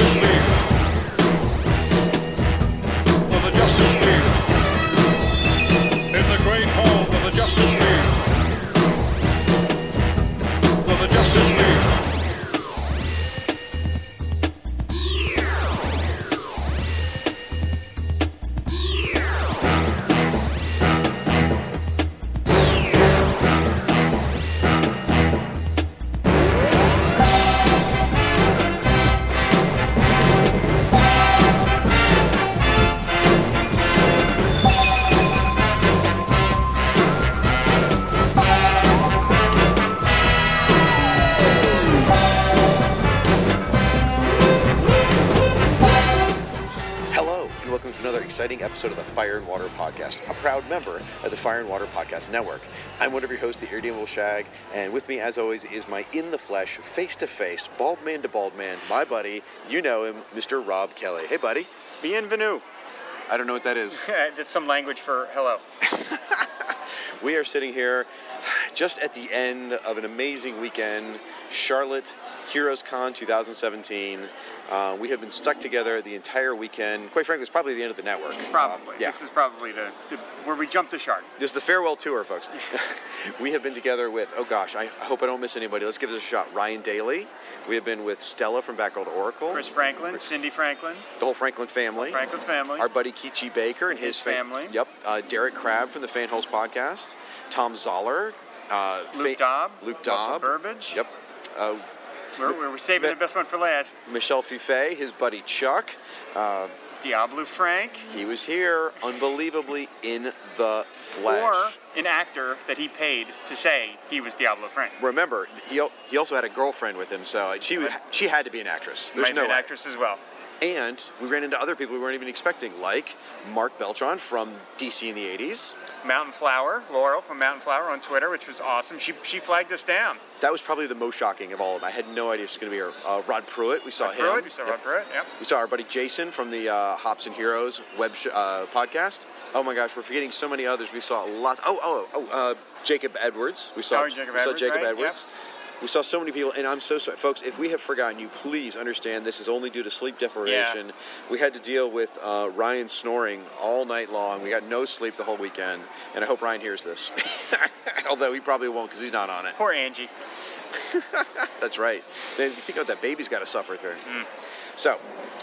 Of the episode of the Fire and Water Podcast, a proud member of the Fire and Water Podcast Network. I'm one of your hosts, the Irredeemable Shag, and with me, as always, is my in the flesh, face to face, bald man to bald man, my buddy, you know him, Mr. Rob Kelly. Hey, buddy. Bienvenue. I don't know what that is. That's some language for hello. We are sitting here just at the end of an amazing weekend, Charlotte Heroes Con 2017. Uh, we have been stuck together the entire weekend. Quite frankly, it's probably the end of the network. Probably. Uh, yeah. This is probably the, the where we jump the shark. This is the farewell tour, folks. we have been together with, oh gosh, I hope I don't miss anybody. Let's give this a shot. Ryan Daly. We have been with Stella from Backroll to Oracle. Chris Franklin, Cindy Franklin, the whole Franklin family. Franklin family. Our buddy Kichi Baker and his, His fa- family. Yep. Uh, Derek Crabb from the Fan Holes podcast. Tom Zoller. Uh, Luke fa- Daab. Luke Russell Burbage. Yep. Uh, We're, we're saving the best one for last. Michelle Fufay, his buddy Chuck. Uh, Diablo Frank. he was here, unbelievably in the flesh. Or an actor that he paid to say he was Diablo Frank. remember he, he also had a girlfriend with him so she she had to be an actress there's Might no be an actress as well. And we ran into other people we weren't even expecting like mark beltron from dc in the 80s Mountain Flower, Laurel from Mountain Flower on Twitter, which was awesome. She she flagged us down. that was probably the most shocking of all of them. I had no idea she was going to be here uh, rod pruitt. We saw Rod him. Pruitt, we saw Yep. Rod Pruitt, yep. we saw our buddy jason from the uh, hops and heroes web sh- uh, podcast. Oh my gosh we're forgetting so many others. We saw a lot oh oh oh uh, jacob edwards. We saw Oh, Jacob we saw Edwards, jacob right, edwards We saw so many people, and I'm so sorry, folks. If we have forgotten you, please understand this is only due to sleep deprivation. We had to deal with uh, Ryan snoring all night long. We got no sleep the whole weekend, and I hope Ryan hears this. Although he probably won't because he's not on it. Poor Angie. That's right. Then you think about that baby's got to suffer through. So,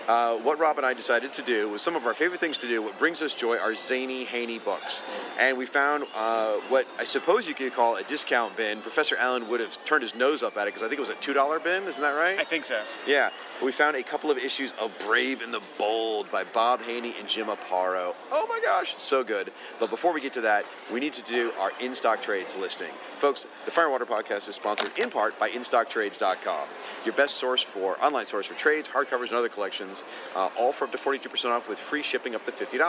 uh, what Rob and I decided to do was some of our favorite things to do. What brings us joy are zany, haney books, and we found uh, what I suppose you could call a discount bin. Professor Allen would have turned his nose up at it because I think it was a two dollar bin. Isn't that right? I think so. Yeah, we found a couple of issues of Brave and the Bold by Bob Haney and Jim Aparo. Oh my gosh, so good. But before we get to that, we need to do our in stock trades listing. Folks, the Fire and Water Podcast is sponsored in part by InStockTrades.com, your best source for online source for trades, hardcovers, and other collections, uh, all for up to 42% off with free shipping up to $50.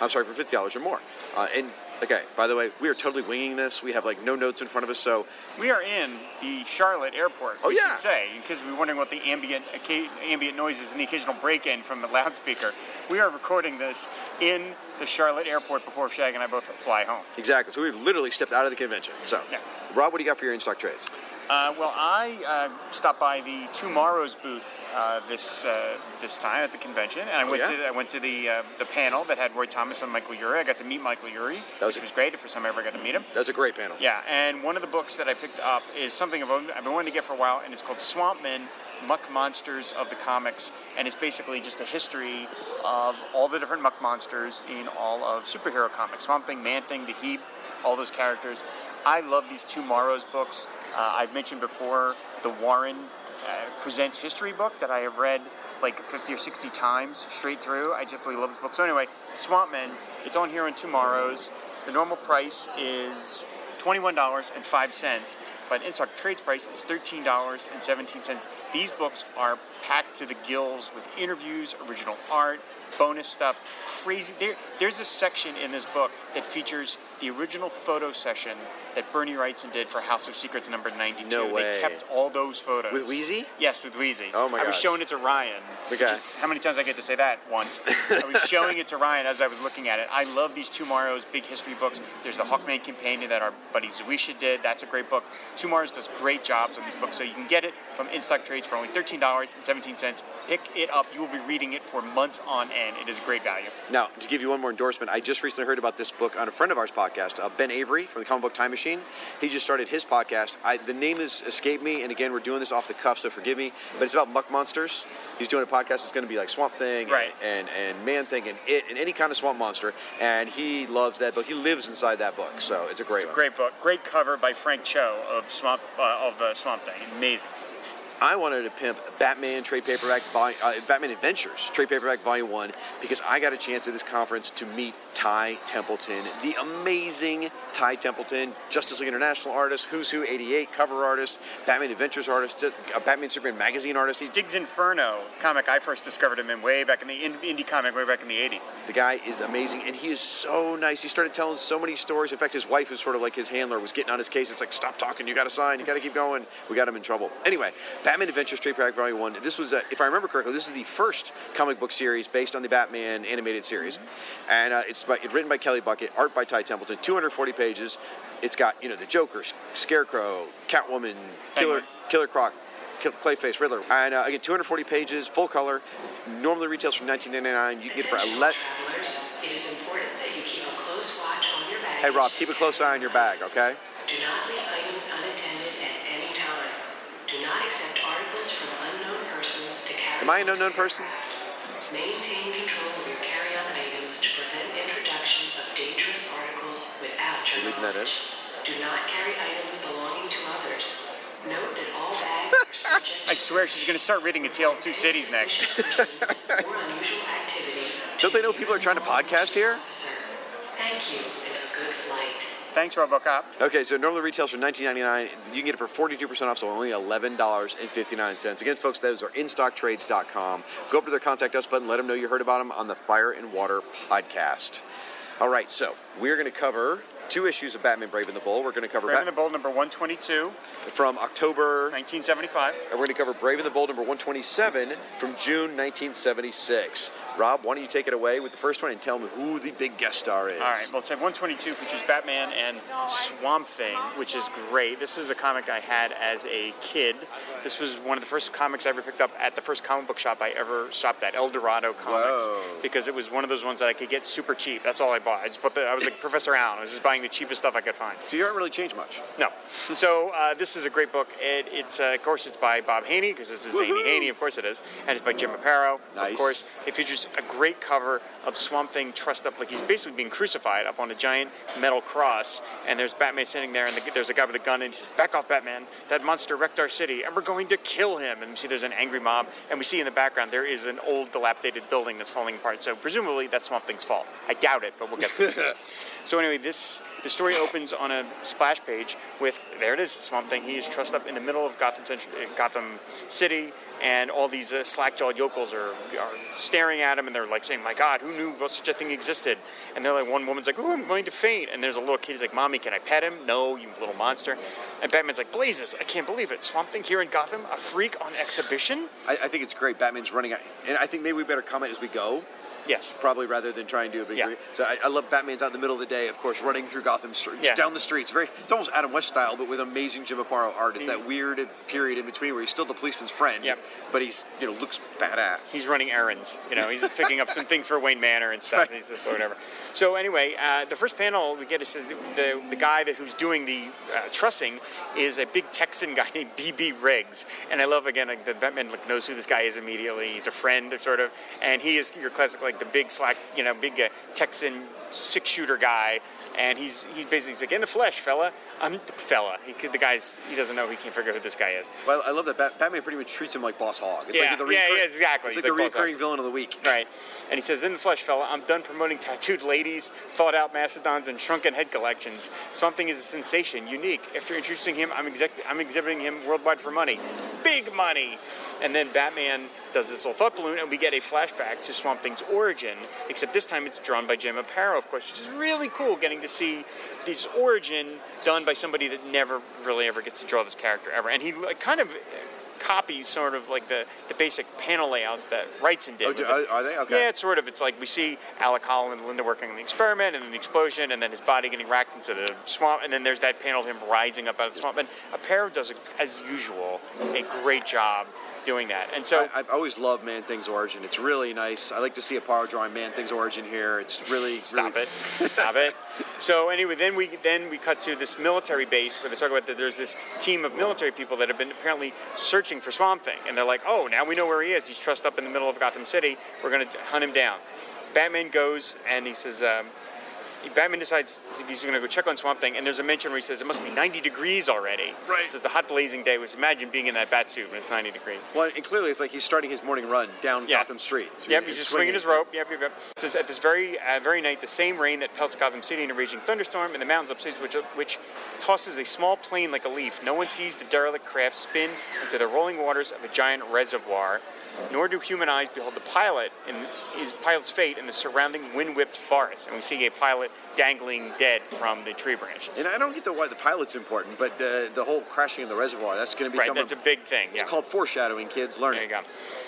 I'm sorry, for $50 or more. Uh, and okay, by the way, we are totally winging this. We have like no notes in front of us, so We are in the Charlotte airport. Oh, yeah. should say because we're wondering what the ambient ambient noises and the occasional break-in from the loudspeaker. We are recording this in the Charlotte airport before Shag and I both fly home. exactly. So we've literally stepped out of the convention. So, Yeah. Rob, what do you got for your in stock trades? Uh, well, I uh, stopped by the TwoMorrows booth uh, this uh, this time at the convention, and I Oh, went yeah? to I went to the uh, the panel that had Roy Thomas and Michael Eury. I got to meet Michael Eury, That was which a- was great. The first time I ever got to meet him. That was a great panel. Yeah, and one of the books that I picked up is something I've I've been wanting to get for a while, and it's called Swampman muck monsters of the comics, and it's basically just a history of all the different muck monsters in all of superhero comics. Swamp Thing, Man Thing, The Heap, all those characters. I love these TwoMorrows books. Uh, I've mentioned before the Warren uh, Presents History book that I have read like 50 or 60 times straight through. I absolutely love this book. So anyway, Swamp Men, it's on here in TwoMorrows. The normal price is $21.05, but in stock trades price is $13.17. These books are packed to the gills with interviews, original art, bonus stuff, crazy. There, there's a section in this book that features the original photo session that Bernie Wrightson did for House of Secrets number 92. No way. They kept all those photos. With Wheezy? Yes, with Wheezy. Oh my god. I was showing it to Ryan. Okay. is- how many times I get to say that once? I was showing it to Ryan as I was looking at it. I love these TwoMorrows big history books. There's the Hawkman Companion that our buddy Zawisza did. That's a great book. TwoMorrows does great jobs on these books, so you can get it from InStock Trades for only $13.17. Pick it up. You will be reading it for months on end. It is a great value. Now, to give you one more endorsement, I just recently heard about this book on a friend of ours podcast, uh, Ben Avery from the Comic Book Time Machine. He just started his podcast. I, the name has escaped me, and again, we're doing this off the cuff, so forgive me. But it's about muck monsters. He's doing a podcast that's going to be like Swamp Thing, and- Right. and, and Man Thing, and it, and any kind of swamp monster. And he loves that book. He lives inside that book, so it's a great one. Great book. Great cover by Frank Cho of Swamp uh, of uh, Swamp Thing. Amazing. I wanted to pimp Batman trade paperback, vol- uh, Batman Adventures trade paperback volume one because I got a chance at this conference to meet Ty Templeton, the amazing Ty Templeton, Justice League International artist, Who's Who 88 cover artist, Batman Adventures artist, a Batman Superman magazine artist. Stig's Inferno comic. I first discovered him in way back in the in- indie comic way back in the 80s. The guy is amazing, and he is so nice. He started telling so many stories. In fact, his wife, who's sort of like his handler, was getting on his case. It's like, stop talking. You got to sign. You got to keep going. We got him in trouble. Anyway, Batman Adventures Trade Pack Volume One. This was, uh, if I remember correctly, this is the first comic book series based on the Batman animated series, and uh, it's by, written by Kelley Puckett, art by Ty Templeton, 240 pages. It's got you know the Joker, Scarecrow, Catwoman, Killer, Penguin. Killer Croc. Kill- Clayface Riddler, and uh, again, 240 pages, full color. Normally retails for 19.99. You can get it for 11. travelers, it is important that you keep a close watch on your baggage. Hey Rob, keep a close eye on your bag, okay? Do not leave items unattended at any time. Do not accept articles from unknown persons to carry. Am I an unknown person? Maintain control of your carry-on items to prevent introduction of dangerous articles your leaving that in? knowledge. Do not carry items belonging to others. Note that all bags are subject I swear she's going to start reading A Tale of Two Cities next. or unusual activity. Don't they know people are trying to podcast here? Officer. Thank you and a good flight. Thanks, RoboCop. Okay, so normally retails for $19.99. You can get it for 42% off, so only $11.59. Again, folks, those are instocktrades.com. Go up to their contact us button, let them know you heard about them on the Fire and Water podcast. All right, so we're going to cover two issues of Batman Brave and the Bold. We're going to cover Brave Bat- and the Bold number 122, from October 1975. And we're going to cover Brave and the Bold number 127 from June 1976. Rob, why don't you take it away with the first one and tell me who the big guest star is? All right, well, it's like 122 features Batman and Swamp Thing, which is great. This is a comic I had as a kid. This was one of the first comics I ever picked up at the first comic book shop I ever shopped at, El Dorado Comics, Whoa. because it was one of those ones that I could get super cheap. That's all I bought. I just bought the, I was like Professor Allen. I was just buying the cheapest stuff I could find. So you haven't really changed much. No. So uh, this is a great book. It, it's uh, of course it's by Bob Haney because this is Amy Haney, of course it is, and it's by Jim Aparo. Nice. Of course, it features a great cover of Swamp Thing trussed up like he's basically being crucified up on a giant metal cross, and there's Batman sitting there, and the, there's a guy with a gun, and he says, "Back off, Batman! That monster wrecked our city, and we're going to kill him." And we see there's an angry mob, and we see in the background there is an old, dilapidated building that's falling apart. So presumably that's Swamp Thing's fault. I doubt it, but we'll get to it. So anyway, this the story opens on a splash page with there it is, Swamp Thing. He is trussed up in the middle of Gotham, uh, Gotham City, and all these uh, slack-jawed yokels are, are staring at him, and they're like saying, "My God, who knew such a thing existed?" And they're like, one woman's like, "Oh, I'm going to faint," and there's a little kid. He's like, "Mommy, can I pet him?" No, you little monster. And Batman's like, "Blazes! I can't believe it! Swamp Thing here in Gotham, a freak on exhibition." I, I think it's great. Batman's running out. And I think maybe we better comment as we go. Yes. Probably rather than try and do a big. Yeah. re- So I, I love Batman's out in the middle of the day, of course, running through Gotham streets, Yeah. down the streets. Very, it's almost Adam West style, but with amazing Jim Aparo art. It's that weird period in between where he's still the policeman's friend, Yep. but he's you know looks badass. He's running errands. You know, he's just picking up some things for Wayne Manor and stuff. Right. He's just whatever. So anyway, uh, the first panel we get is the, the, the guy that who's doing the uh, trussing is a big Texan guy named BB Riggs, and I love again like the Batman like, knows who this guy is immediately. He's a friend, sort of, and he is your classic like the big slack, you know, big uh, Texan six shooter guy. And he's he's basically he's like in the flesh, fella. I'm the fella. He could, the guy's he doesn't know he can't figure out who this guy is. Well, I love that Bat- Batman pretty much treats him like Boss Hog. It's Yeah, like the yeah, yeah, exactly. It's He's like, like the Boss Hog. recurring villain of the week. Right. And he says, In the flesh, fella, I'm done promoting tattooed ladies, thought out mastodons, and shrunken head collections. Swamp Thing is a sensation, unique. After introducing him, I'm, exec- I'm exhibiting him worldwide for money. Big money! And then Batman does this little thought balloon, and we get a flashback to Swamp Thing's origin, except this time it's drawn by Jim Aparo, of course, which is really cool getting to see this origin done by somebody that never really ever gets to draw this character ever. And he like, kind of copies sort of like the, the basic panel layouts that Wrightson did. Oh, do- are- are they? Okay. Yeah, it's sort of. It's like we see Alec Holland and Linda working on the experiment, and then the explosion, and then his body getting racked into the swamp, and then there's that panel of him rising up out of the swamp. And Aparo does, as usual, a great job doing that. And so, I, I've always loved Man Thing's origin. It's really nice. I like to see Aparo drawing Man Thing's origin here. It's really stop really, it, stop it. So anyway, then we then we cut to this military base where they talk about that there's this team of military people that have been apparently searching for Swamp Thing, and they're like, oh, now we know where he is. He's trussed up in the middle of Gotham City. We're gonna hunt him down. Batman goes and he says. Um, Batman decides he's going to go check on Swamp Thing, and there's a mention where he says it must be 90 degrees already. Right. So it's a hot blazing day. Which imagine being in that bat suit when it's 90 degrees. Well, and clearly it's like he's starting his morning run down Yeah. Gotham Street. So Yep, he's just swinging his rope. Yep, yep, yep. It says at this very, uh, very night, the same rain that pelts Gotham City in a raging thunderstorm in the mountains upstairs, which, which tosses a small plane like a leaf. No one sees the derelict craft spin into the rolling waters of a giant reservoir, nor do human eyes behold the pilot in his pilot's fate in the surrounding wind-whipped forest. And we see a pilot dangling dead from the tree branches. And I don't get the why the pilot's important, but uh, the whole crashing in the reservoir, that's going to right, become that's a big thing. It's yeah. called foreshadowing, kids. Learn There you go.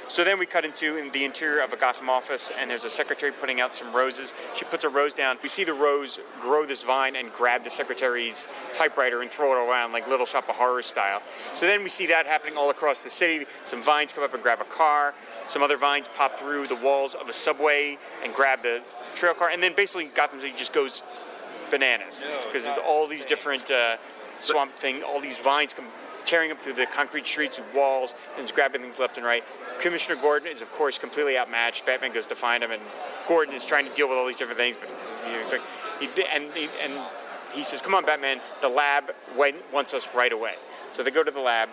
So then we cut into in the interior of a Gotham office, and there's a secretary putting out some roses. She puts a rose down. We see the rose grow this vine and grab the secretary's typewriter and throw it around like Little Shop of Horrors style. So then we see that happening all across the city. Some vines come up and grab a car. Some other vines pop through the walls of a subway and grab the trail car. And then basically Gotham City just goes bananas because it's all these different uh, swamp thing, all these vines come tearing up through the concrete streets and walls and grabbing things left and right. Commissioner Gordon is, of course, completely outmatched. Batman goes to find him, and Gordon is trying to deal with all these different things, but this is, you know, it's like, he, and, he, and he says, "Come on, Batman, the lab wa- wants us right away." So they go to the lab.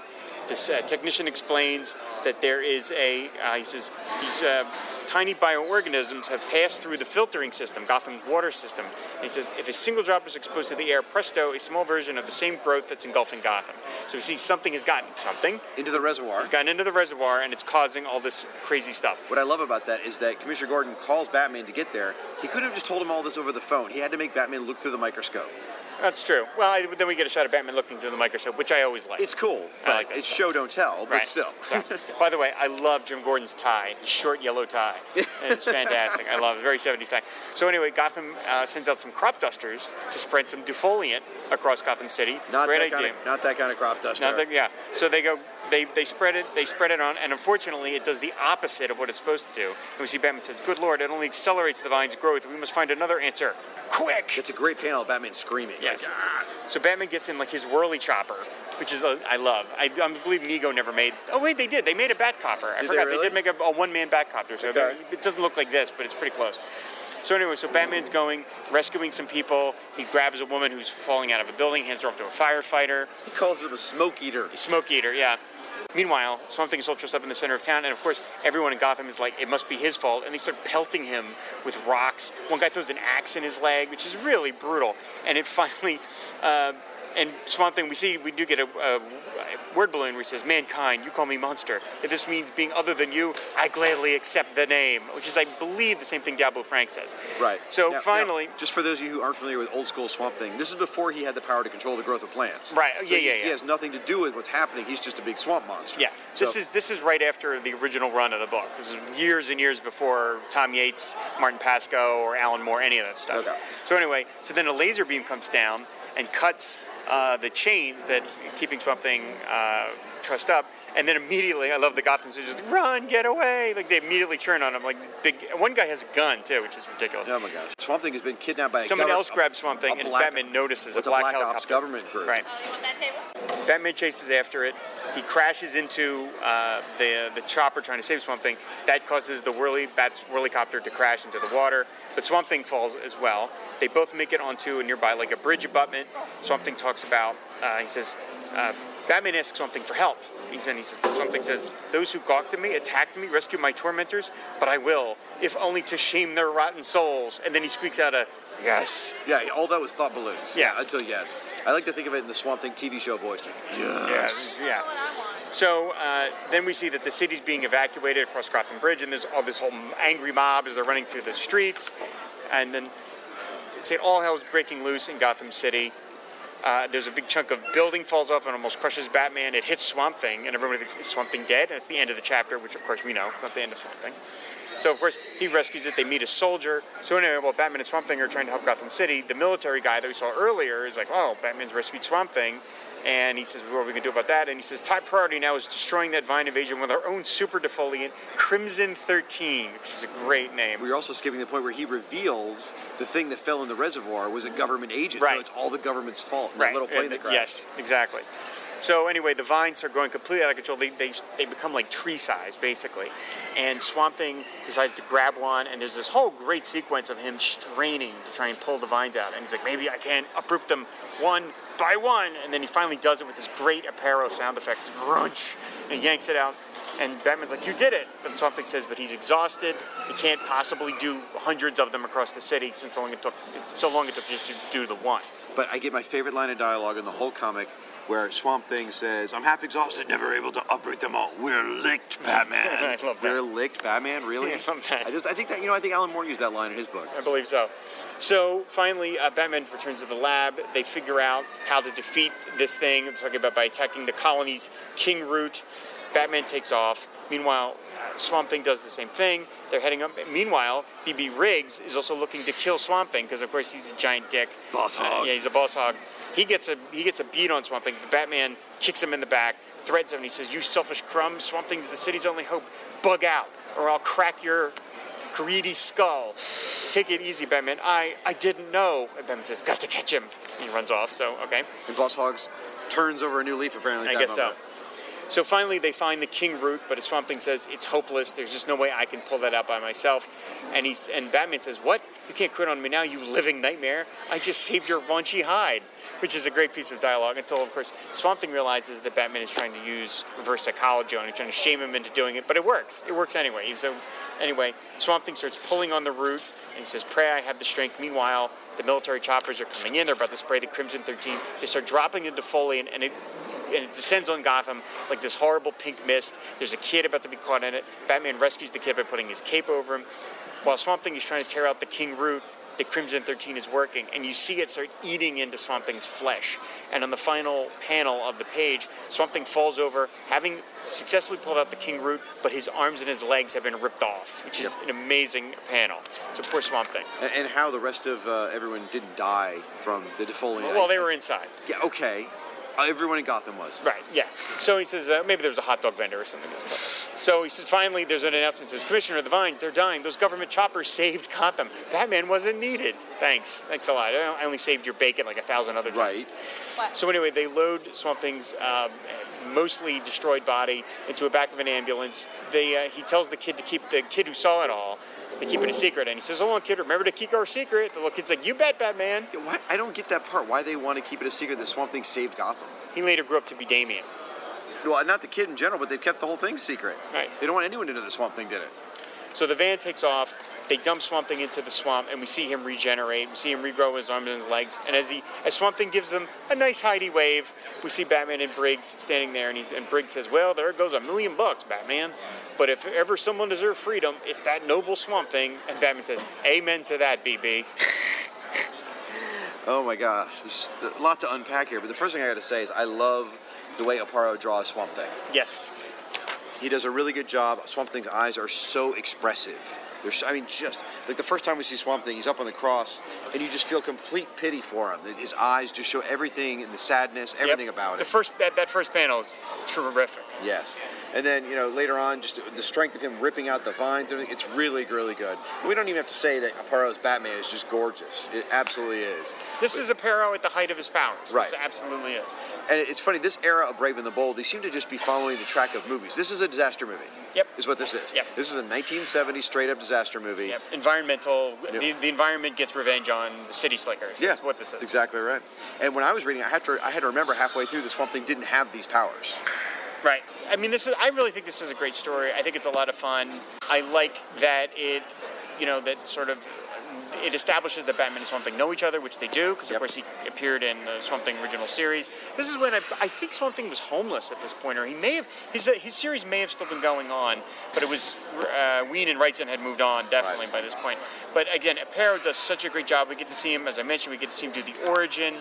This uh, technician explains that there is a, uh, he says, these uh, tiny bioorganisms have passed through the filtering system, Gotham's water system. And he says, if a single drop is exposed to the air, presto, a small version of the same growth that's engulfing Gotham. So we see something has gotten something. Into the reservoir. It's gotten into the reservoir and it's causing all this crazy stuff. What I love about that is that Commissioner Gordon calls Batman to get there. He could have just told him all this over the phone. He had to make Batman look through the microscope. That's true. Well, I, then we get a shot of Batman looking through the microscope, which I always like. It's cool, I but like that it's show don't tell. But Right. still, So, by the way, I love Jim Gordon's tie, his short yellow tie. And it's fantastic. I love it. Very 70s tie. So anyway, Gotham uh, sends out some crop dusters to spread some defoliant across Gotham City. not Great that idea. kind of not that kind of crop duster. Not that- yeah. So they go, they, they spread it, they spread it on, and unfortunately, it does the opposite of what it's supposed to do. And we see Batman says, "Good Lord, it only accelerates the vine's growth. We must find another answer, quick!" It's a great panel of Batman screaming. Yes. Like, "Ah." So Batman gets in like his whirly chopper, which is uh, I love. I, I believe Mego never made. Oh wait, they did. They made a Batcopter. I Did they forgot really? did make a, a one-man Batcopter. So Okay. it doesn't look like this, but it's pretty close. So anyway, so Batman's going rescuing some people. He grabs a woman who's falling out of a building, hands her off to a firefighter. He calls him a smoke eater. Smoke eater, yeah. Meanwhile, Swamp Thing is all dressed up in the center of town, and of course, everyone in Gotham is like, it must be his fault, and they start pelting him with rocks. One guy throws an axe in his leg, which is really brutal. And it finally, uh, and Swamp Thing, we see we do get a, a word balloon where he says, "Mankind, you call me monster. If this means being other than you, I gladly accept the name." Which is, I believe, the same thing Diablo Frank says. Right. So Now- now, finally, just for those of you who aren't familiar with old school Swamp Thing, this is before he had the power to control the growth of plants. Right. So Yeah, he- yeah, He has nothing to do with what's happening. He's just a big swamp monster. Yeah, this is this is right after the original run of the book. This is years and years before Tom Yeates, Martin Pasko, or Alan Moore, any of that stuff. Okay. So anyway, so then a laser beam comes down and cuts uh, the chains that's keeping Swamp Thing uh, trussed up, and then immediately, I love the Gotham City, just run, get away! Like they immediately turn on him. Like big. One guy has a gun too, which is ridiculous. Oh my gosh. Swamp Thing has been kidnapped by a Someone else grabs Swamp Thing, a and as black- Batman notices What's a black, Ops helicopter. government group? Right. Oh, you want that table? Batman chases after it. He crashes into uh, the the chopper trying to save Swamp Thing. That causes the whirly Bat's whirlycopter to crash into the water. But Swamp Thing falls as well. They both make it onto a nearby like a bridge abutment. Swamp Thing talks about. Uh, he says, uh, Batman asks Swamp Thing for help. He said, he says, Swamp Thing says, "Those who gawked at me, attacked me, rescued my tormentors, but I will, if only to shame their rotten souls." And then he squeaks out a yes. Yeah, all that was thought balloons. Yeah. Until yes. I like to think of it in the Swamp Thing TV show voice. Like, yes. Yeah, yeah. What I want. So uh, then we see that the city's being evacuated across Gotham Bridge, and there's all this whole angry mob as they're running through the streets, and then say all hell's breaking loose in Gotham City. Uh, there's a big chunk of building falls off and almost crushes Batman. It hits Swamp Thing, and everybody thinks Swamp Thing dead. And it's the end of the chapter, which of course we know, it's not the end of Swamp Thing. So of course he rescues it. They meet a soldier. So anyway, while Batman and Swamp Thing are trying to help Gotham City, the military guy that we saw earlier is like, "Oh, Batman's rescued Swamp Thing," and he says, "What are we gonna do about that?" And he says, "Top priority now is destroying that Vine invasion with our own super defoliant, Crimson 13, which is a great name." We're also skipping the point where he reveals the thing that fell in the reservoir was a government agent. Right. So it's all the government's fault. right. Little plane that crashed. yes, exactly. So anyway, the vines are going completely out of control. They, they, they become like tree size, basically. And Swamp Thing decides to grab one, and there's this whole great sequence of him straining to try and pull the vines out. And he's like, maybe I can uproot them one by one. And then he finally does it with this great Aparo sound effect, grunch, and he yanks it out. And Batman's like, "You did it!" But Swamp Thing says, "But he's exhausted. He can't possibly do hundreds of them across the city since so long it took so long it took just to do the one." But I get my favorite line of dialogue in the whole comic where Swamp Thing says, I'm half exhausted, never able to uproot them all. We're licked, Batman. I love that. We're licked, Batman? Really? I love that. I, just, I think that, you know, I think Alan Moore used that line in his book. I believe so. So finally, uh, Batman returns to the lab. They figure out how to defeat this thing. I'm talking about by attacking the colony's king root. Batman takes off. Meanwhile, uh, Swamp Thing does the same thing. They're heading up. Meanwhile, BB Riggs is also looking to kill Swamp Thing because, of course, he's a giant dick. Boss Uh, hog. yeah, he's a boss hog. He gets a he gets a beat on Swamp Thing. The Batman kicks him in the back, threatens him, and he says, "You selfish crumb! Swamp Thing's the city's only hope. Bug out, or I'll crack your greedy skull. Take it easy, Batman. I I didn't know." And Batman says, "Got to catch him." He runs off. So okay. And Boss Hogs turns over a new leaf, apparently. I guess moment. So finally, they find the king root, but Swamp Thing says it's hopeless. There's just no way I can pull that out by myself. And he's and Batman says, "What? You can't quit on me now, you living nightmare! I just saved your raunchy hide." Which is a great piece of dialogue until, of course, Swamp Thing realizes that Batman is trying to use reverse psychology on him, trying to shame him into doing it, but it works. It works anyway. So, anyway, Swamp Thing starts pulling on the root, and he says, "Pray I have the strength." Meanwhile, the military choppers are coming in. They're about to spray the Crimson 13. They start dropping the defoliant, and it and it descends on Gotham like this horrible pink mist. There's a kid about to be caught in it. Batman rescues the kid by putting his cape over him. While Swamp Thing is trying to tear out the King Root, the Crimson 13 is working, and you see it start eating into Swamp Thing's flesh. And on the final panel of the page, Swamp Thing falls over, having successfully pulled out the King Root, but his arms and his legs have been ripped off, which is an amazing panel. So poor Swamp Thing. And, and how the rest of uh, everyone didn't die from the defoliant. Well, they were inside. Yeah, okay. Everyone in Gotham was. Right, yeah. So he says, uh, maybe there was a hot dog vendor or something. So he says, finally, there's an announcement that says, Commissioner, the Vines, they're dying. Those government choppers saved Gotham. Batman wasn't needed. Thanks. Thanks a lot. I I only saved your bacon like a thousand other times. Right. What? So anyway, they load Swamp Thing's um, mostly destroyed body into a back of an ambulance. They, uh, he tells the kid to keep, the kid who saw it all, to keep it a secret. And he says, hold on, kid, remember to keep our secret. The little kid's like, you bet, Batman. Yeah, What? I don't get that part. Why they want to keep it a secret The Swamp Thing saved Gotham? He later grew up to be Damien. Well, not the kid in general, but they've kept the whole thing secret. Right. They don't want anyone to know the Swamp Thing did it. So the van takes off. They dump Swamp Thing into the swamp, and we see him regenerate. We see him regrow his arms and his legs. And as he, as Swamp Thing gives them a nice Heidi wave, we see Batman and Briggs standing there, and, he's, and Briggs says, "Well, there goes a million bucks, Batman. But if ever someone deserves freedom, it's that noble Swamp Thing." And Batman says, "Amen to that, BB." Oh my gosh, there's a lot to unpack here. But the first thing I got to say is I love the way Aparo draws Swamp Thing. Yes. He does a really good job. Swamp Thing's eyes are so expressive. There's, I mean, just like the first time we see Swamp Thing, he's up on the cross, and you just feel complete pity for him. His eyes just show everything and the sadness, everything Yep. about The it. first that, that first panel is terrific. Yes. And then, you know, later on, just the strength of him ripping out the vines, it's really, really good. We don't even have to say that Aparo's Batman is just gorgeous. It absolutely is. This is a Aparo at the height of his powers. Right. This absolutely is. And it's funny, this era of Brave and the Bold, they seem to just be following the track of movies. This is a disaster movie. Yep. Is what this is. Yep. This is a 1970 straight up disaster movie. Yep. Environmental. Yep. The, the environment gets revenge on the city slickers. Yeah, That's what this is. Exactly right. And when I was reading, I had to I had to remember halfway through the Swamp Thing didn't have these powers. Right. I mean, this is. I really think this is a great story. I think it's a lot of fun. I like that it, you know, that sort of. It establishes that Batman and Swamp Thing know each other, which they do, because Yep. of course he appeared in the Swamp Thing original series. This is when I, I think Swamp Thing was homeless at this point, or he may have his uh, his series may have still been going on, but it was uh, Wein and Wrightson had moved on definitely Right. by this point. But again, Aparo does such a great job. We get to see him, as I mentioned, we get to see him do the origin.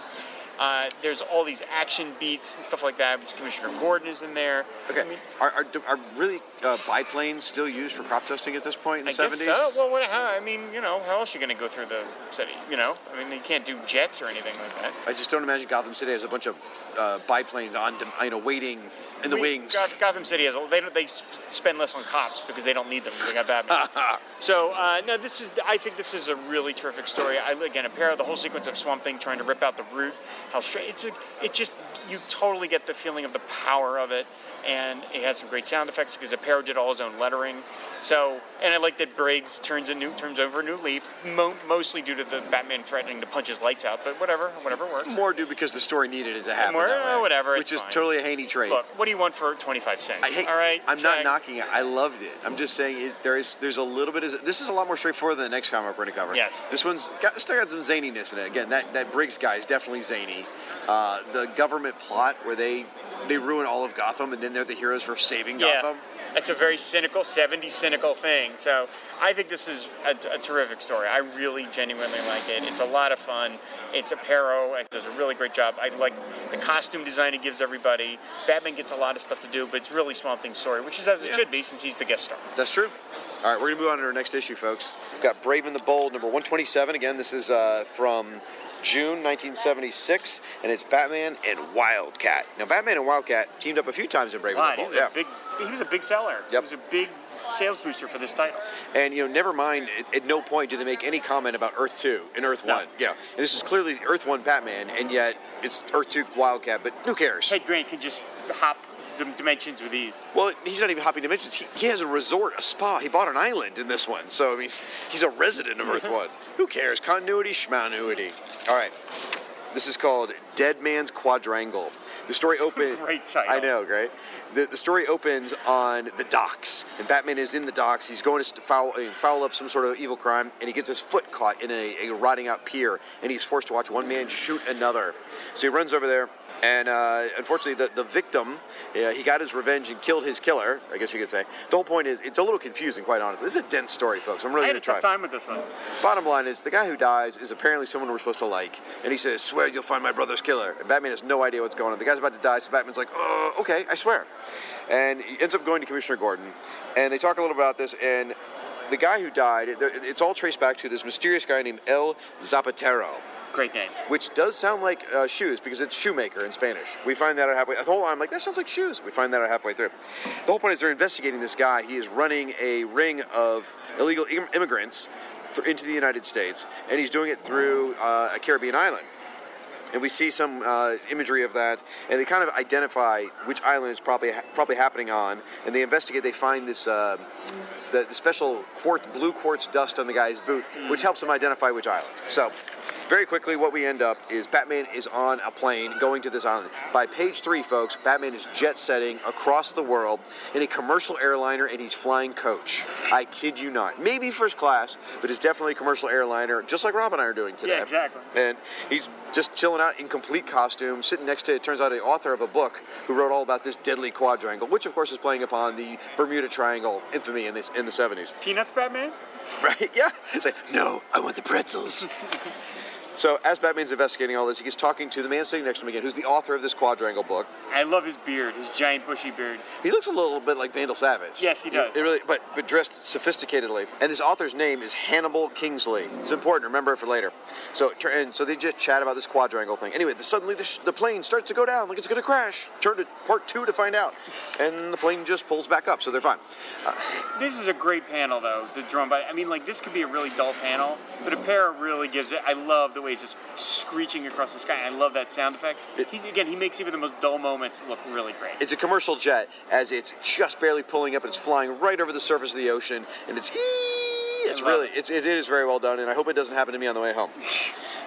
Uh, there's all these action beats and stuff like that. Commissioner Gordon is in there. Okay. I mean, are, are, are really uh, biplanes still used for crop dusting at this point in the I guess 70s? so. Well, what, how, I mean, you know, how else are you going to go through the city? You know, I mean, you can't do jets or anything like that. I just don't imagine Gotham City has a bunch of uh, biplanes on, you know, waiting in the We- wings. Goth- Gotham City has they they spend less on cops because they don't need them. They got Batman. so uh, no, this is I think this is a really terrific story. I, again, a pair of the whole sequence of Swamp Thing trying to rip out the root. How straight it's a, it just you totally get the feeling of the power of it, and it has some great sound effects because Aparo did all his own lettering. So and I like that Briggs turns a new turns over a new leaf, mo- mostly due to the Batman threatening to punch his lights out. But whatever, whatever works. More do because the story needed it to happen. More- way, uh, whatever, Which is fine. totally a Haney trait. Look, what do you want for twenty five cents? Hate, all right, I'm not knocking it. I loved it. I'm just saying it, there is there's a little bit of this is a lot more straightforward than the next comic we're going to cover. Yes. This one's got still got some zaniness in it. Again, that that Briggs guy is definitely zany. Uh, the government plot where they they ruin all of Gotham and then they're the heroes for saving Yeah, Gotham. it's a very cynical, 70s cynical thing. So I think this is a, a terrific story. I really genuinely like it. It's a lot of fun. It's Aparo. It does a really great job. I like the costume design it gives everybody. Batman gets a lot of stuff to do, but it's really Swamp Thing's story, which is as it Yeah. should be since he's the guest star. That's true. All right, we're gonna move on to our next issue, folks. We've got Brave and the Bold, number 127. Again, this is uh, from June 1976, and it's Batman and Wildcat. Now, Batman and Wildcat teamed up a few times in Brave and the Bold. Yeah. big, he was a big seller. Yep. He was a big sales booster for this title. And you know, never mind. At, at no point do they make any comment about Earth Two and Earth No. One. Yeah, and this is clearly Earth One Batman, and yet it's Earth Two Wildcat. But who cares? Ted Grant can just hop dimensions with ease. Well, he's not even hopping dimensions. He, he has a resort, a spa. He bought an island in this one, so I mean, he's a resident of Earth One. Who cares? Continuity, schmanuity. All right, this is called Dead Man's Quadrangle. The story opens. Great title. I know, right? The, the story opens on the docks, and Batman is in the docks. He's going to foul, uh, foul up some sort of evil crime, and he gets his foot caught in a, a rotting out pier, and he's forced to watch one man shoot another. So he runs over there, and uh, unfortunately, the, the victim, uh, he got his revenge and killed his killer, I guess you could say. The whole point is, it's a little confusing, quite honestly. This is a dense story, folks. I'm really I had a tough time with this one. Bottom line is, the guy who dies is apparently someone we're supposed to like, and he says, "Swear you'll find my brother's killer." And Batman has no idea what's going on. The guy's about to die, so Batman's like, "Oh, okay, I swear." And he ends up going to Commissioner Gordon, and they talk a little about this. And the guy who died, it's all traced back to this mysterious guy named El Zapatero. Great name. Which does sound like uh, shoes because it's shoemaker in Spanish. We find that out halfway. The whole I'm like, that sounds like shoes. We find that out halfway through. The whole point is they're investigating this guy. He is running a ring of illegal im- immigrants th- into the United States, and he's doing it through uh, a Caribbean island. And we see some uh, imagery of that, and they kind of identify which island it's probably ha- probably happening on, and they investigate. They find this uh, the, the special quartz, blue quartz dust on the guy's boot, which helps them identify which island. So, very quickly, what we end up is Batman is on a plane going to this island. By page three, folks, Batman is jet setting across the world in a commercial airliner and he's flying coach. I kid you not. Maybe first class, but it's definitely a commercial airliner, just like Rob and I are doing today. Yeah, exactly. And he's just chilling out in complete costume, sitting next to, it turns out, the author of a book who wrote all about this deadly quadrangle, which, of course, is playing upon the Bermuda Triangle infamy in, this, in the 70s. Peanuts Batman? Right? Yeah. It's like, no, I want the pretzels. so as Batman's investigating all this, he gets talking to the man sitting next to him again, who's the author of this quadrangle book. I love his beard, his giant bushy beard. He looks a little bit like Vandal Savage. Yes, he does. It really, but but dressed sophisticatedly. And this author's name is Hannibal Kingsley. It's important. Remember it for later. So and so they just chat about this quadrangle thing. Anyway, the, suddenly the, sh- the plane starts to go down like it's going to crash. Turn to part two to find out, and the plane just pulls back up, so they're fine. Uh, This is a great panel, though, the drone. But I mean, like this could be a really dull panel, but Aparo really gives it. I love the way it's just screeching across the sky. I love that sound effect. It- he, again, he makes even the most dull moments look really great. It's a commercial jet as it's just barely pulling up and it's flying right over the surface of the ocean and it's it's really it. it's, it is very well done and I hope it doesn't happen to me on the way home.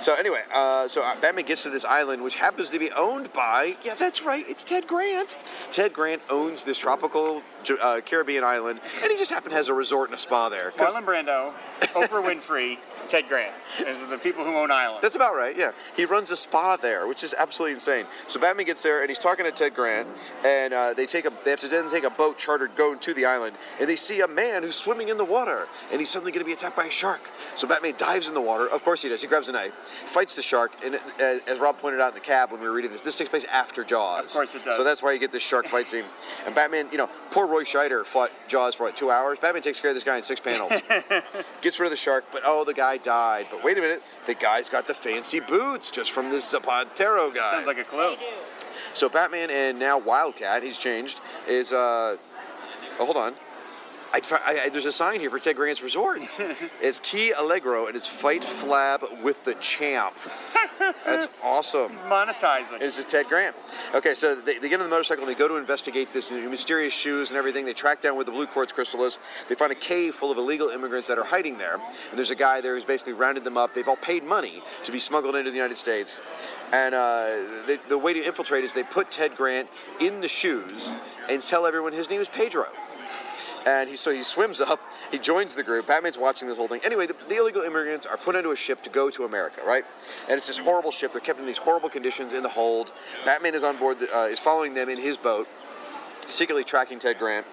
so anyway, uh, so uh, Batman gets to this island which happens to be owned by yeah that's right it's Ted Grant. Ted Grant owns this tropical uh, Caribbean island and he just happen has a resort and a spa there. Marlon Brando, Oprah Winfrey, Ted Grant. Those are the people who own Island. That's about right, yeah. He runs a spa there, which is absolutely insane. So Batman gets there and he's talking to Ted Grant, and uh, they take a they have to then take a boat chartered going to the island, and they see a man who's swimming in the water, and he's suddenly going to be attacked by a shark. So Batman dives in the water. Of course he does. He grabs a knife, fights the shark, and uh, as Rob pointed out in the cab when we were reading this, this takes place after Jaws. Of course it does. So that's why you get this shark fight scene. And Batman, you know, poor Roy Scheider fought Jaws for what two hours. Batman takes care of this guy in six panels. gets rid of the shark, but oh, the guy died. But wait a minute, the guy's got the fancy boots just from this Zapatero guy. Sounds like a clue. so Batman and now Wildcat, he's changed, is uh, oh, hold on. I, I, there's a sign here for Ted Grant's resort. it's Key Allegro and it's Fight Flab with the Champ. That's awesome. He's monetizing. This is Ted Grant. Okay, so they, they get on the motorcycle and they go to investigate this mysterious shoes and everything. They track down where the blue quartz crystal is. They find a cave full of illegal immigrants that are hiding there. And there's a guy there who's basically rounded them up. They've all paid money to be smuggled into the United States. And uh, they, the way to infiltrate is they put Ted Grant in the shoes and tell everyone his name is Pedro. And he, so he swims up, he joins the group. Batman's watching this whole thing. Anyway, the, the illegal immigrants are put into a ship to go to America, right? And it's this horrible ship. They're kept in these horrible conditions in the hold. Batman is on board, the, uh, is following them in his boat, secretly tracking Ted Grant.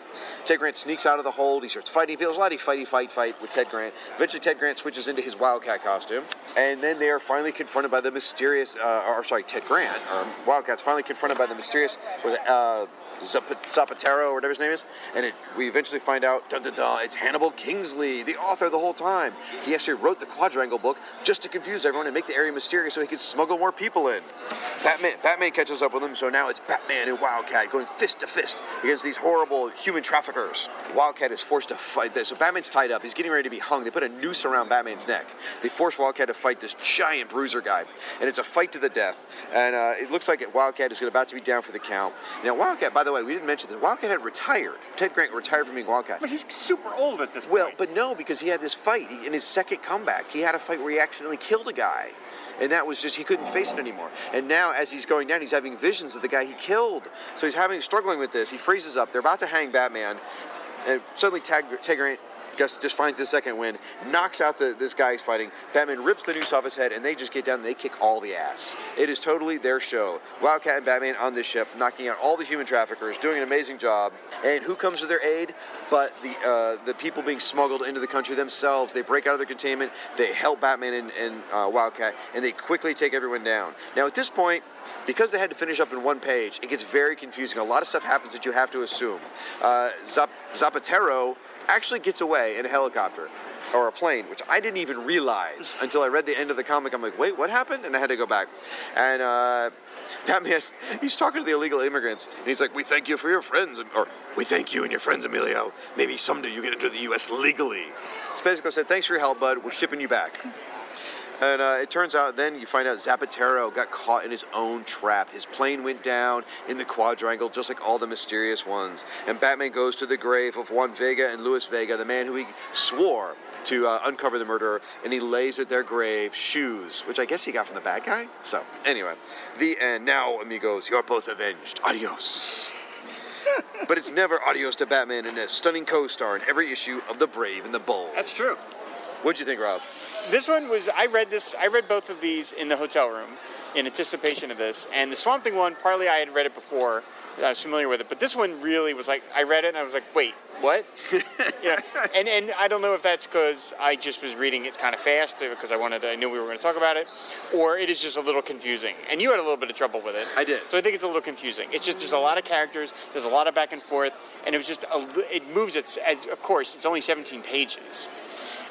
Ted Grant sneaks out of the hold. He starts fighting. He There's a lot of fighty, fight, fight with Ted Grant. Eventually, Ted Grant switches into his Wildcat costume, and then they are finally confronted by the mysterious, uh, or sorry, Ted Grant, or Wildcat's finally confronted by the mysterious, uh, Zapatero or whatever his name is, and it, we eventually find out, dun, dun, dun, it's Hannibal Kingsley, the author the whole time. He actually wrote the Quadrangle book just to confuse everyone and make the area mysterious so he could smuggle more people in. Batman, Batman catches up with him, so now it's Batman and Wildcat going fist to fist against these horrible human traffickers. Wildcat is forced to fight this. So Batman's tied up. He's getting ready to be hung. They put a noose around Batman's neck. They force Wildcat to fight this giant bruiser guy, and it's a fight to the death. And uh, it looks like Wildcat is about to be down for the count. Now, Wildcat, by the way, we didn't mention this. Wildcat had retired. Ted Grant retired from being Wildcat. But he's super old at this point. Well, but no, because he had this fight He- in his second comeback. He had a fight where he accidentally killed a guy. And that was just, he couldn't face it anymore. And now, as he's going down, he's having visions of the guy he killed. So he's having, struggling with this. He freezes up. They're about to hang Batman. And suddenly, Tag, Ted Grant just, just finds his second win, knocks out the, this guy he's fighting. Batman rips the noose off his head, and they just get down they kick all the ass. It is totally their show. Wildcat and Batman on this ship, knocking out all the human traffickers, doing an amazing job. And who comes to their aid? But the uh, the people being smuggled into the country themselves. They break out of their containment. They help Batman and, and uh, Wildcat, and they quickly take everyone down. Now at this point, because they had to finish up in one page, it gets very confusing. A lot of stuff happens that you have to assume. Uh, Zap- Zapatero actually gets away in a helicopter or a plane, which I didn't even realize until I read the end of the comic. I'm like, wait, what happened? And I had to go back. And uh, that man, he's talking to the illegal immigrants, and he's like, we thank you for your friends, or we thank you and your friends, Emilio. Maybe someday you get into the U.S. legally. Spaceco said, thanks for your help, bud. We're shipping you back. And uh, it turns out then you find out Zapatero got caught in his own trap. His plane went down in the quadrangle, just like all the mysterious ones. And Batman goes to the grave of Juan Vega and Luis Vega, the man who he swore to uh, uncover the murderer, and he lays at their grave shoes, which I guess he got from the bad guy. So, anyway, the end. Now, amigos, you're both avenged. Adios. but it's never adios to Batman and a stunning co-star in every issue of The Brave and the Bold. That's true. What'd you think, Rob? This one was I read this I read both of these in the hotel room in anticipation of this. And the Swamp Thing one, partly I had read it before. I was familiar with it, but this one really was like I read it and I was like, wait, what? yeah, and and I don't know if that's because I just was reading it kind of fast uh, because I wanted to, I knew we were going to talk about it, or it is just a little confusing. And you had a little bit of trouble with it. I did. So I think it's a little confusing. It's just there's a lot of characters, there's a lot of back and forth, and it was just a, it moves. It's as of course it's only 17 pages,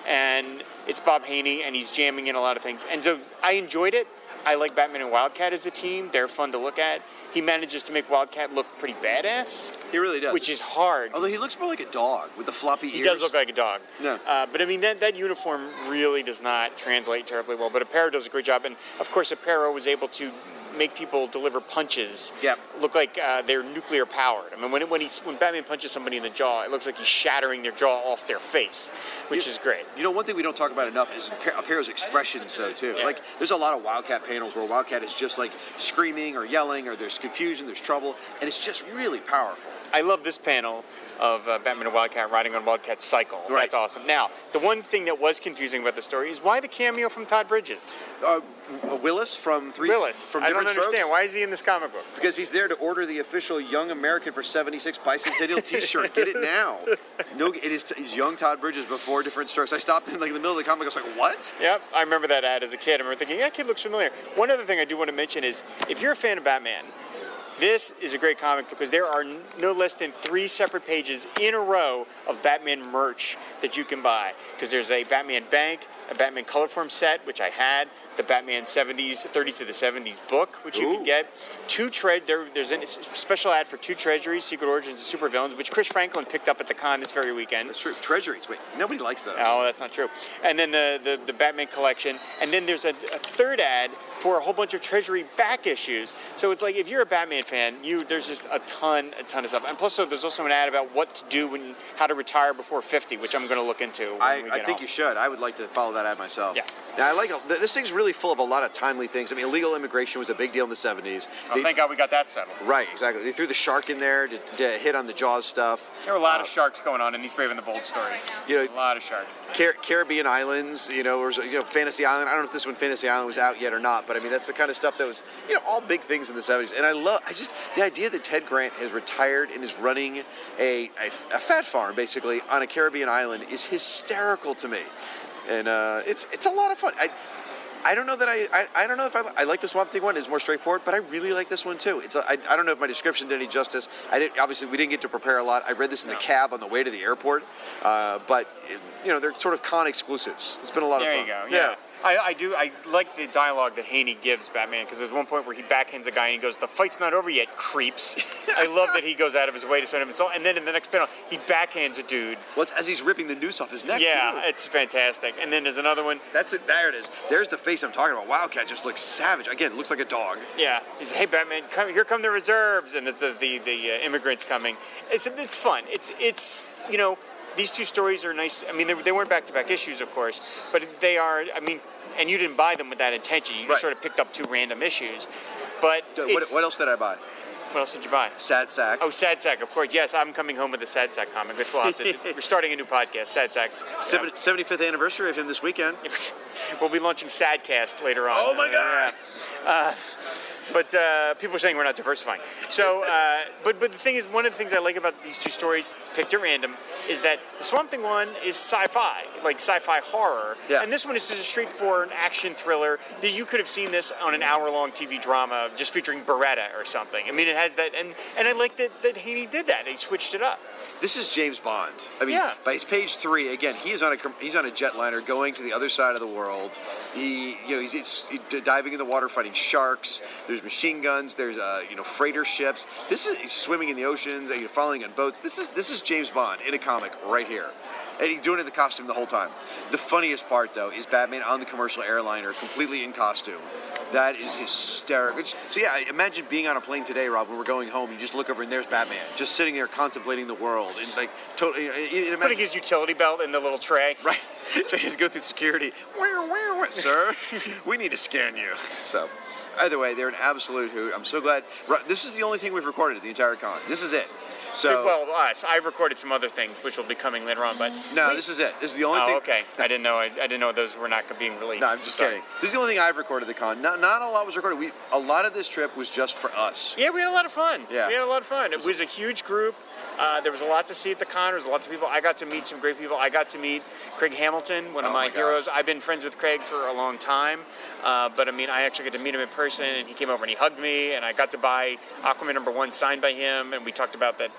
and it's Bob Haney and he's jamming in a lot of things, and so I enjoyed it. I like Batman and Wildcat as a team. They're fun to look at. He manages to make Wildcat look pretty badass, He really does. which is hard. Although he looks more like a dog with the floppy ears. He does look like a dog. Yeah. Uh, but I mean, that, that uniform really does not translate terribly well. But Aparo does a great job. And of course, Aparo was able to make people deliver punches Yep. look like uh, they're nuclear powered. I mean, when, it, when, he's, when Batman punches somebody in the jaw, it looks like he's shattering their jaw off their face, which You- is great. You know, one thing we don't talk about enough is Apar- Aparo's expressions, though, too. Yeah. Like, there's a lot of Wildcat panels where Wildcat is just like screaming or yelling, or there's confusion, there's trouble, and it's just really powerful. I love this panel of uh, Batman and Wildcat riding on Wildcat's cycle. Right. That's awesome. Now, the one thing that was confusing about the story is why the cameo from Todd Bridges? Uh, Willis from Three Willis. from I don't understand. Strokes? Why is he in this comic book? Because he's there to order the official Young American for 76 bicentennial T-shirt. Get it now. No, it is he's young Todd Bridges before Diff'rent Strokes. I stopped in like in the middle of the comic. I was like, what? Yep, I remember that ad as a kid. I remember thinking, that kid looks familiar. One other thing I do want to mention is if you're a fan of Batman, this is a great comic because there are no less than three separate pages in a row of Batman merch that you can buy. Because there's a Batman Bank, a Batman Colorform set, which I had, the Batman 70s, 30s to the 70s book, which you Ooh. can get. Two tre- there, There's a special ad for two treasuries, Secret Origins and Supervillains, which Chris Franklin picked up at the con this very weekend. That's true. Treasuries. Wait, nobody likes those. Oh, that's not true. And then the, the, the Batman collection. And then there's a, a third ad for a whole bunch of Treasury back issues. So it's like if you're a Batman fan, you there's just a ton, a ton of stuff. And plus, so there's also an ad about what to do when how to retire before 50, which I'm going to look into. When I, we I think off. you should. I would like to follow that ad myself. Yeah. Now I like this thing's really full of a lot of timely things. I mean, illegal immigration was a big deal in the '70s. Oh, They- thank God we got that settled. right, exactly. They threw the shark in there to, to hit on the Jaws stuff. There were a lot Uh, of sharks going on in these Brave and the Bold stories. You know- a lot of sharks. Car- Caribbean islands, you know, or you know, Fantasy Island. I don't know if this one Fantasy Island was out yet or not, but I mean that's the kind of stuff that was, you know, all big things in the '70s. And I love, I just the idea that Ted Grant has retired and is running a, a, a fat farm basically on a Caribbean island is hysterical to me, and uh, it's it's a lot of fun. I, I don't know that I, I, I don't know if I, I like the Swamp Thing one. It's more straightforward, but I really like this one too. It's I, I don't know if my description did any justice. I didn't obviously we didn't get to prepare a lot. I read this in the No. cab on the way to the airport, uh, but it, you know they're sort of con exclusives. It's been a lot There of you fun. go. Yeah. I, I do. I like the dialogue that Haney gives Batman because there's one point where he backhands a guy and he goes, "The fight's not over yet, creeps." I love that he goes out of his way to send him. So, and then in the next panel, he backhands a dude. Well, it's as he's ripping the noose off his neck. Yeah, too. it's fantastic. And then there's another one. that's it. There it is. There's the face I'm talking about. Wildcat just looks savage. Again, looks like a dog. Yeah, he's hey Batman, come here, come the reserves, and it's the the, the uh, immigrants coming. It's it's fun. It's it's you know these two stories are nice. I mean they, they weren't back to back issues, of course, but they are. I mean, and you didn't buy them with that intention. You just Right. sort of picked up two random issues. But What, what else did I buy? what else did you buy? Sad sack. Oh, Sad Sack, of course. Yes, I'm coming home with the Sad Sack comic, which we'll have to do. We're starting a new podcast, Sad Sack. Seven- 75th anniversary of him this weekend. We'll be launching Sadcast later on. Oh my God. Uh, but uh, people are saying we're not diversifying. So, uh, but but the thing is, one of the things I like about these two stories, picked at random, is that the Swamp Thing one is sci-fi, like sci-fi horror, Yeah. and this one is just a straightforward action thriller. That you could have seen this on an hour-long TV drama just featuring Beretta or something. I mean, it has that, and and I like that that Haney did that. He switched it up. This is James Bond. I mean, Yeah. by his page three, again, he's on a he's on a jetliner going to the other side of the world. He, you know, he's, he's diving in the water, fighting sharks. There's machine guns. There's uh, you know, freighter ships. This is he's swimming in the oceans. You know, following on boats. This is this is James Bond in a comic right here. And he's doing it in the costume the whole time. The funniest part though is Batman on the commercial airliner, completely in costume. That is hysterical. It's- So yeah, imagine being on a plane today, Rob. When we're going home, you just look over and there's Batman, just sitting there contemplating the world. And like totally, uh, He's putting his utility belt in the little tray. Right. So he had to go through security. Where, where, where, sir? we need to scan you. So, either way, they're an absolute hoot. I'm so glad. This is the only thing we've recorded at the entire con. This is it. So, well, us. I've recorded some other things, which will be coming later on. But no, we- this is it. This is the only oh, thing. Oh, okay. I didn't know. I, I didn't know those were not being released. No, I'm just Sorry. kidding. This is the only thing I've recorded at the con. Not, not a lot was recorded. We a lot of this trip was just for us. Yeah, we had a lot of fun. Yeah. we had a lot of fun. It was a huge group. Uh, there was a lot to see at the con. There was a lot of people. I got to meet some great people. I got to meet Craig Hamilton, one of Oh my, my heroes. I've been friends with Craig for a long time, uh, but I mean, I actually got to meet him in person, and he came over and he hugged me, and I got to buy Aquaman number one signed by him, and we talked about that.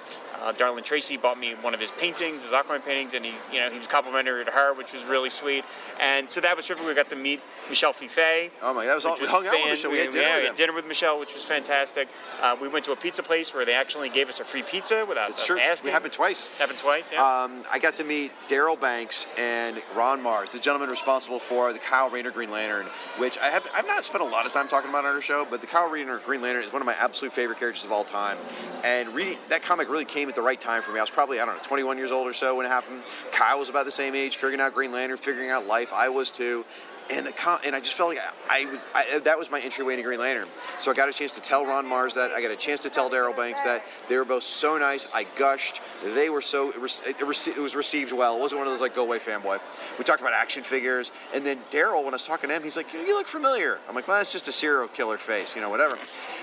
Uh, Darlene Tracy bought me one of his paintings, his Aquaman paintings, and he's you know he was complimentary to her, which was really sweet. And so that was terrific. We got to meet Michel Fiffe. Oh my, that was all. We hung out with Michel. We had dinner yeah, with we had dinner with Michel, which was fantastic. Uh, we went to a pizza place where they actually gave us a free pizza without It's us true. asking. It happened twice. Happened twice, yeah. Um, I got to meet Darryl Banks and Ron Marz, the gentleman responsible for the Kyle Rayner Green Lantern, which I have I've not spent a lot of time talking about on our show, but the Kyle Rayner Green Lantern is one of my absolute favorite characters of all time. And reading that comic really came at the right time for me. I was probably I don't know 21 years old or so when it happened. Kyle was about the same age, figuring out Green Lantern, figuring out life. I was too. And the com- and I just felt like I, I was I, that was my entryway into Green Lantern. So I got a chance to tell Ron Marz that I got a chance to tell Darryl Banks that they were both so nice. I gushed. They were so it was, it was received well. It wasn't one of those like go away fanboy. We talked about action figures, and then Darryl, when I was talking to him, he's like, "You look familiar." I'm like, "Well, that's just a serial killer face, you know, whatever."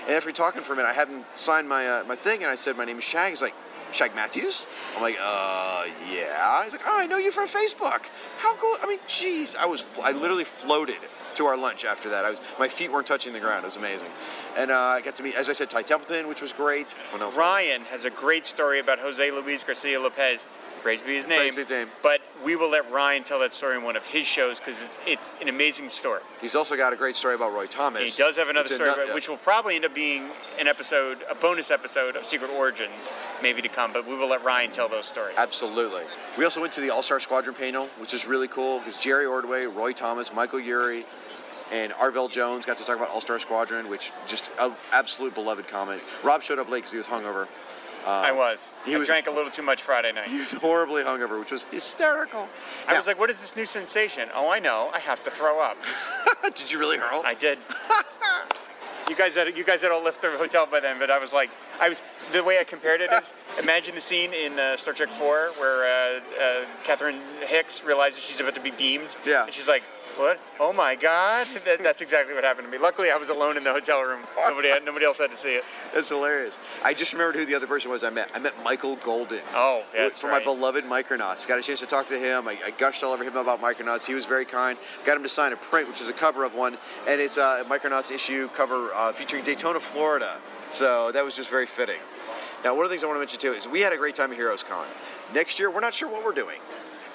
And after talking for a minute, I hadn't signed my uh, my thing, and I said, "My name is Shag." He's like. Shag Matthews? I'm like, uh, yeah. He's like, oh, I know you from Facebook. How cool? I mean, jeez, I was, I literally floated to our lunch after that. I was, my feet weren't touching the ground. It was amazing. And uh, I got to meet, as I said, Ty Templeton, which was great. Ryan has a great story about Jose Luis Garcia Lopez. Praise be his name. be his name. But we will let Ryan tell that story in one of his shows because it's it's an amazing story. He's also got a great story about Roy Thomas. He does have another story, about, which will probably end up being an episode, a bonus episode of Secret Origins, maybe to come. But we will let Ryan tell those stories. Absolutely. We also went to the All Star Squadron panel, which is really cool because Jerry Ordway, Roy Thomas, Michael Eury, and Arvell Jones got to talk about All Star Squadron, which just an absolute beloved comic. Rob showed up late because he was hungover. I was. he I was- drank a little too much Friday night. He was horribly hungover, which was hysterical. I was like, "What is this new sensation?" Oh, I know. I have to throw up. "Did you really hurl?" I did. you guys had you guys had all left the hotel by then, but I was like, I was the way I compared it is imagine the scene in uh, Star Trek Four where uh, uh, Catherine Hicks realizes she's about to be beamed. Yeah. And she's like, "What? Oh my God!" That, that's exactly what happened to me. Luckily, I was alone in the hotel room. Nobody had, nobody else had to see it. That's hilarious. I just remembered who the other person was I met. I met Michael Golden. Oh, that's from right. my beloved Micronauts. Got a chance to talk to him. I, I gushed all over him about Micronauts. He was very kind. Got him to sign a print, which is a cover of one, and it's a Micronauts issue cover uh, featuring Daytona, Florida. So that was just very fitting. Now, one of the things I want to mention too is we had a great time at Heroes Con. Next year, we're not sure what we're doing.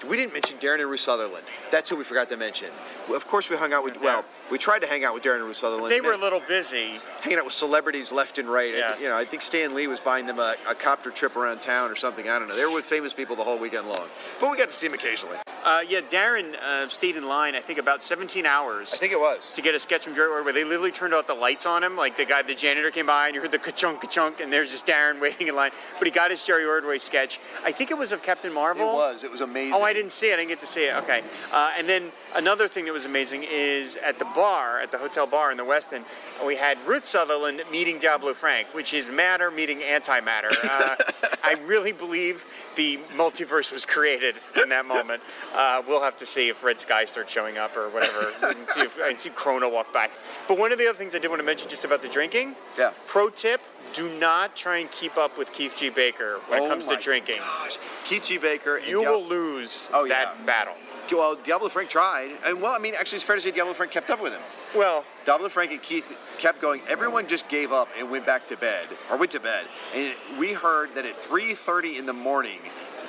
We didn't mention Darren and Ruth Sutherland. That's who we forgot to mention. Of course, we hung out with, well, we tried to hang out with Darren and Ruth Sutherland. They were a little busy. hanging out with celebrities left and right. Yeah. You know, I think Stan Lee was buying them a, a copter trip around town or something. I don't know. They were with famous people the whole weekend long. But we got to see them occasionally. Uh, yeah, Darren uh, stayed in line. I think about 17 hours. I think it was. to get a sketch from Jerry Ordway. They literally turned out the lights on him. Like the guy, the janitor came by and you heard the ka-chunk, ka-chunk, and there's just Darren waiting in line. But he got his Jerry Ordway sketch. I think it was of Captain Marvel. It was. It was amazing. Oh, I didn't see it. I didn't get to see it. Okay. Uh, and then another thing that was amazing is at the bar, at the hotel bar in the Westin, we had Ruth Sutherland meeting Diablo Frank, which is matter meeting antimatter. Uh, I really believe the multiverse was created in that moment. Uh, we'll have to see if Red Sky starts showing up or whatever, and see if and see Krona walk by. But one of the other things I did want to mention just about the drinking. Yeah. Pro tip: Do not try and keep up with Keith G. Baker when Oh it comes to drinking. Gosh. Keith G. Baker. and You will lose Oh, that yeah. battle. Well, Diablo Frank tried. And, well, I mean, actually, it's fair to say Diablo Frank kept up with him. Well, Diablo Frank and Keith kept going. Everyone just gave up and went back to bed, or went to bed. And we heard that at 3.30 in the morning,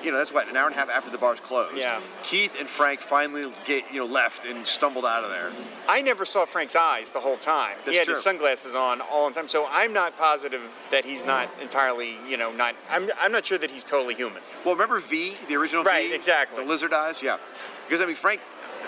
you know, that's what an hour and a half after the bars closed. Yeah. Keith and Frank finally get you know left and stumbled out of there. I never saw Frank's eyes the whole time. That's he had true. his sunglasses on all the time, so I'm not positive that he's not entirely, you know, not. I'm, I'm not sure that he's totally human. Well, remember V, the original Right, V, exactly. the lizard eyes, yeah. Because I mean, Frank.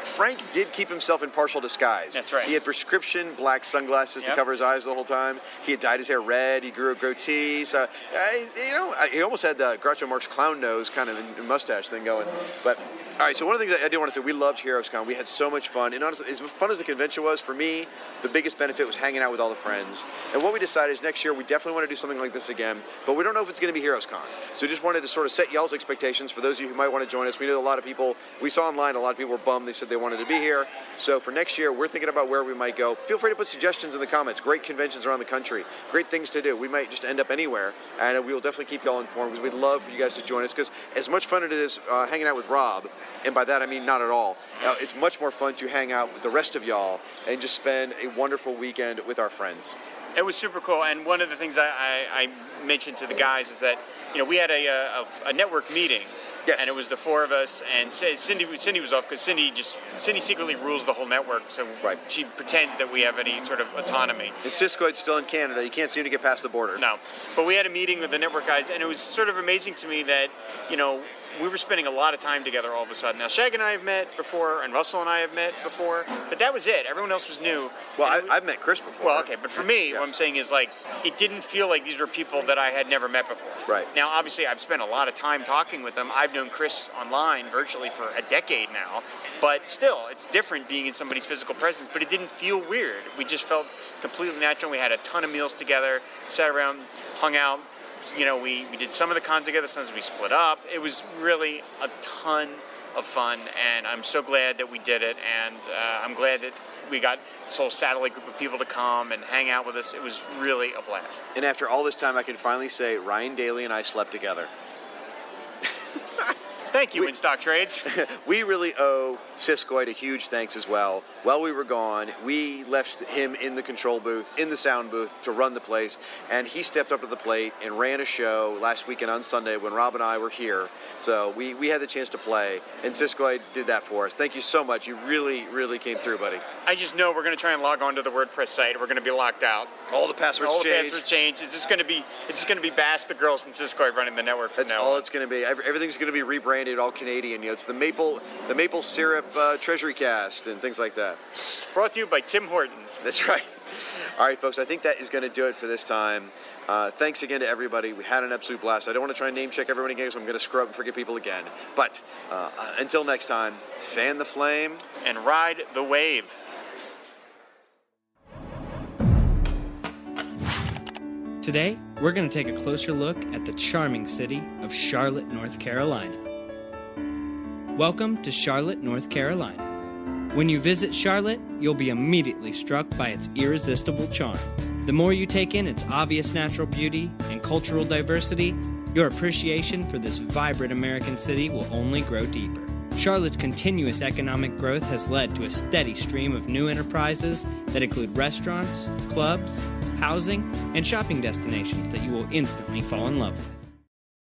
Frank did keep himself in partial disguise. That's right. He had prescription black sunglasses to cover his eyes the whole time. He had dyed his hair red. He grew a goatee. So, I, you know, I, he almost had the Groucho Marx clown nose kind of mustache thing going. But all right, so one of the things I, I do want to say, we loved HeroesCon. We had so much fun, and honestly, as fun as the convention was for me, the biggest benefit was hanging out with all the friends. And what we decided is next year we definitely want to do something like this again, but we don't know if it's going to be HeroesCon. So just wanted to sort of set y'all's expectations for those of you who might want to join us. We know a lot of people we saw online, a lot of people were bummed. They said they wanted to be here. So for next year, we're thinking about where we might go. Feel free to put suggestions in the comments. Great conventions around the country, great things to do. We might just end up anywhere, and we will definitely keep y'all informed because we'd love for you guys to join us. Because as much fun as it is uh, hanging out with Rob, and by that I mean not at all. Uh, it's much more fun to hang out with the rest of y'all and just spend a wonderful weekend with our friends. It was super cool, and one of the things I, I, I mentioned to the guys is that you know we had a, a, a network meeting. Yes. And it was the four of us, and Cindy Cindy was off because Cindy just Cindy secretly rules the whole network, so Right. she pretends that we have any sort of autonomy. And Cisco's still in Canada. You can't seem to get past the border. No, but we had a meeting with the network guys, and it was sort of amazing to me that you know we were spending a lot of time together all of a sudden. Now Shag and I have met before, and Russell and I have met before, but that was it. Everyone else was new. Well, I, I've met Chris before. well, okay, but for me, Yeah. what I'm saying is like it didn't feel like these were people that I had never met before. Right. Now, obviously, I've spent a lot of time talking with them. I've known Chris online virtually for a decade now, but still, it's different being in somebody's physical presence. But it didn't feel weird. We just felt completely natural. We had a ton of meals together, sat around, hung out. You know, we, we did some of the cons together. Sometimes we split up. It was really a ton of fun, and I'm so glad that we did it. And uh, I'm glad that we got this whole satellite group of people to come and hang out with us. It was really a blast. And after all this time, I can finally say Ryan Daly and I slept together. Thank you, We- Winstock Trades. We really owe Siskoid a huge thanks as well. While we were gone, we left him in the control booth, in the sound booth, to run the place, and he stepped up to the plate and ran a show last weekend on Sunday when Rob and I were here. So we, we had the chance to play, and Siskoid did that for us. Thank you so much. You really, really came through, buddy. I just know we're going to try and log on to the WordPress site. We're going to be locked out. All the passwords All the changed. passwords changed. It's just going to be it's just going to be Bass, the girls, and Siskoid running the network from That's now all on. it's going to be. Everything's going to be rebranded, all Canadian. You know, it's the maple, the maple syrup uh, treasury cast and things like that. Brought to you by Tim Hortons. That's right. All right, folks. I think that is going to do it for this time. Uh, thanks again to everybody. We had an absolute blast. I don't want to try and name check everyone again, so I'm going to screw up and forget people again. But uh, uh, until next time, fan the flame. And ride the wave. Today, we're going to take a closer look at the charming city of Charlotte, North Carolina. Welcome to Charlotte, North Carolina. When you visit Charlotte, you'll be immediately struck by its irresistible charm. The more you take in its obvious natural beauty and cultural diversity, your appreciation for this vibrant American city will only grow deeper. Charlotte's continuous economic growth has led to a steady stream of new enterprises that include restaurants, clubs, housing, and shopping destinations that you will instantly fall in love with.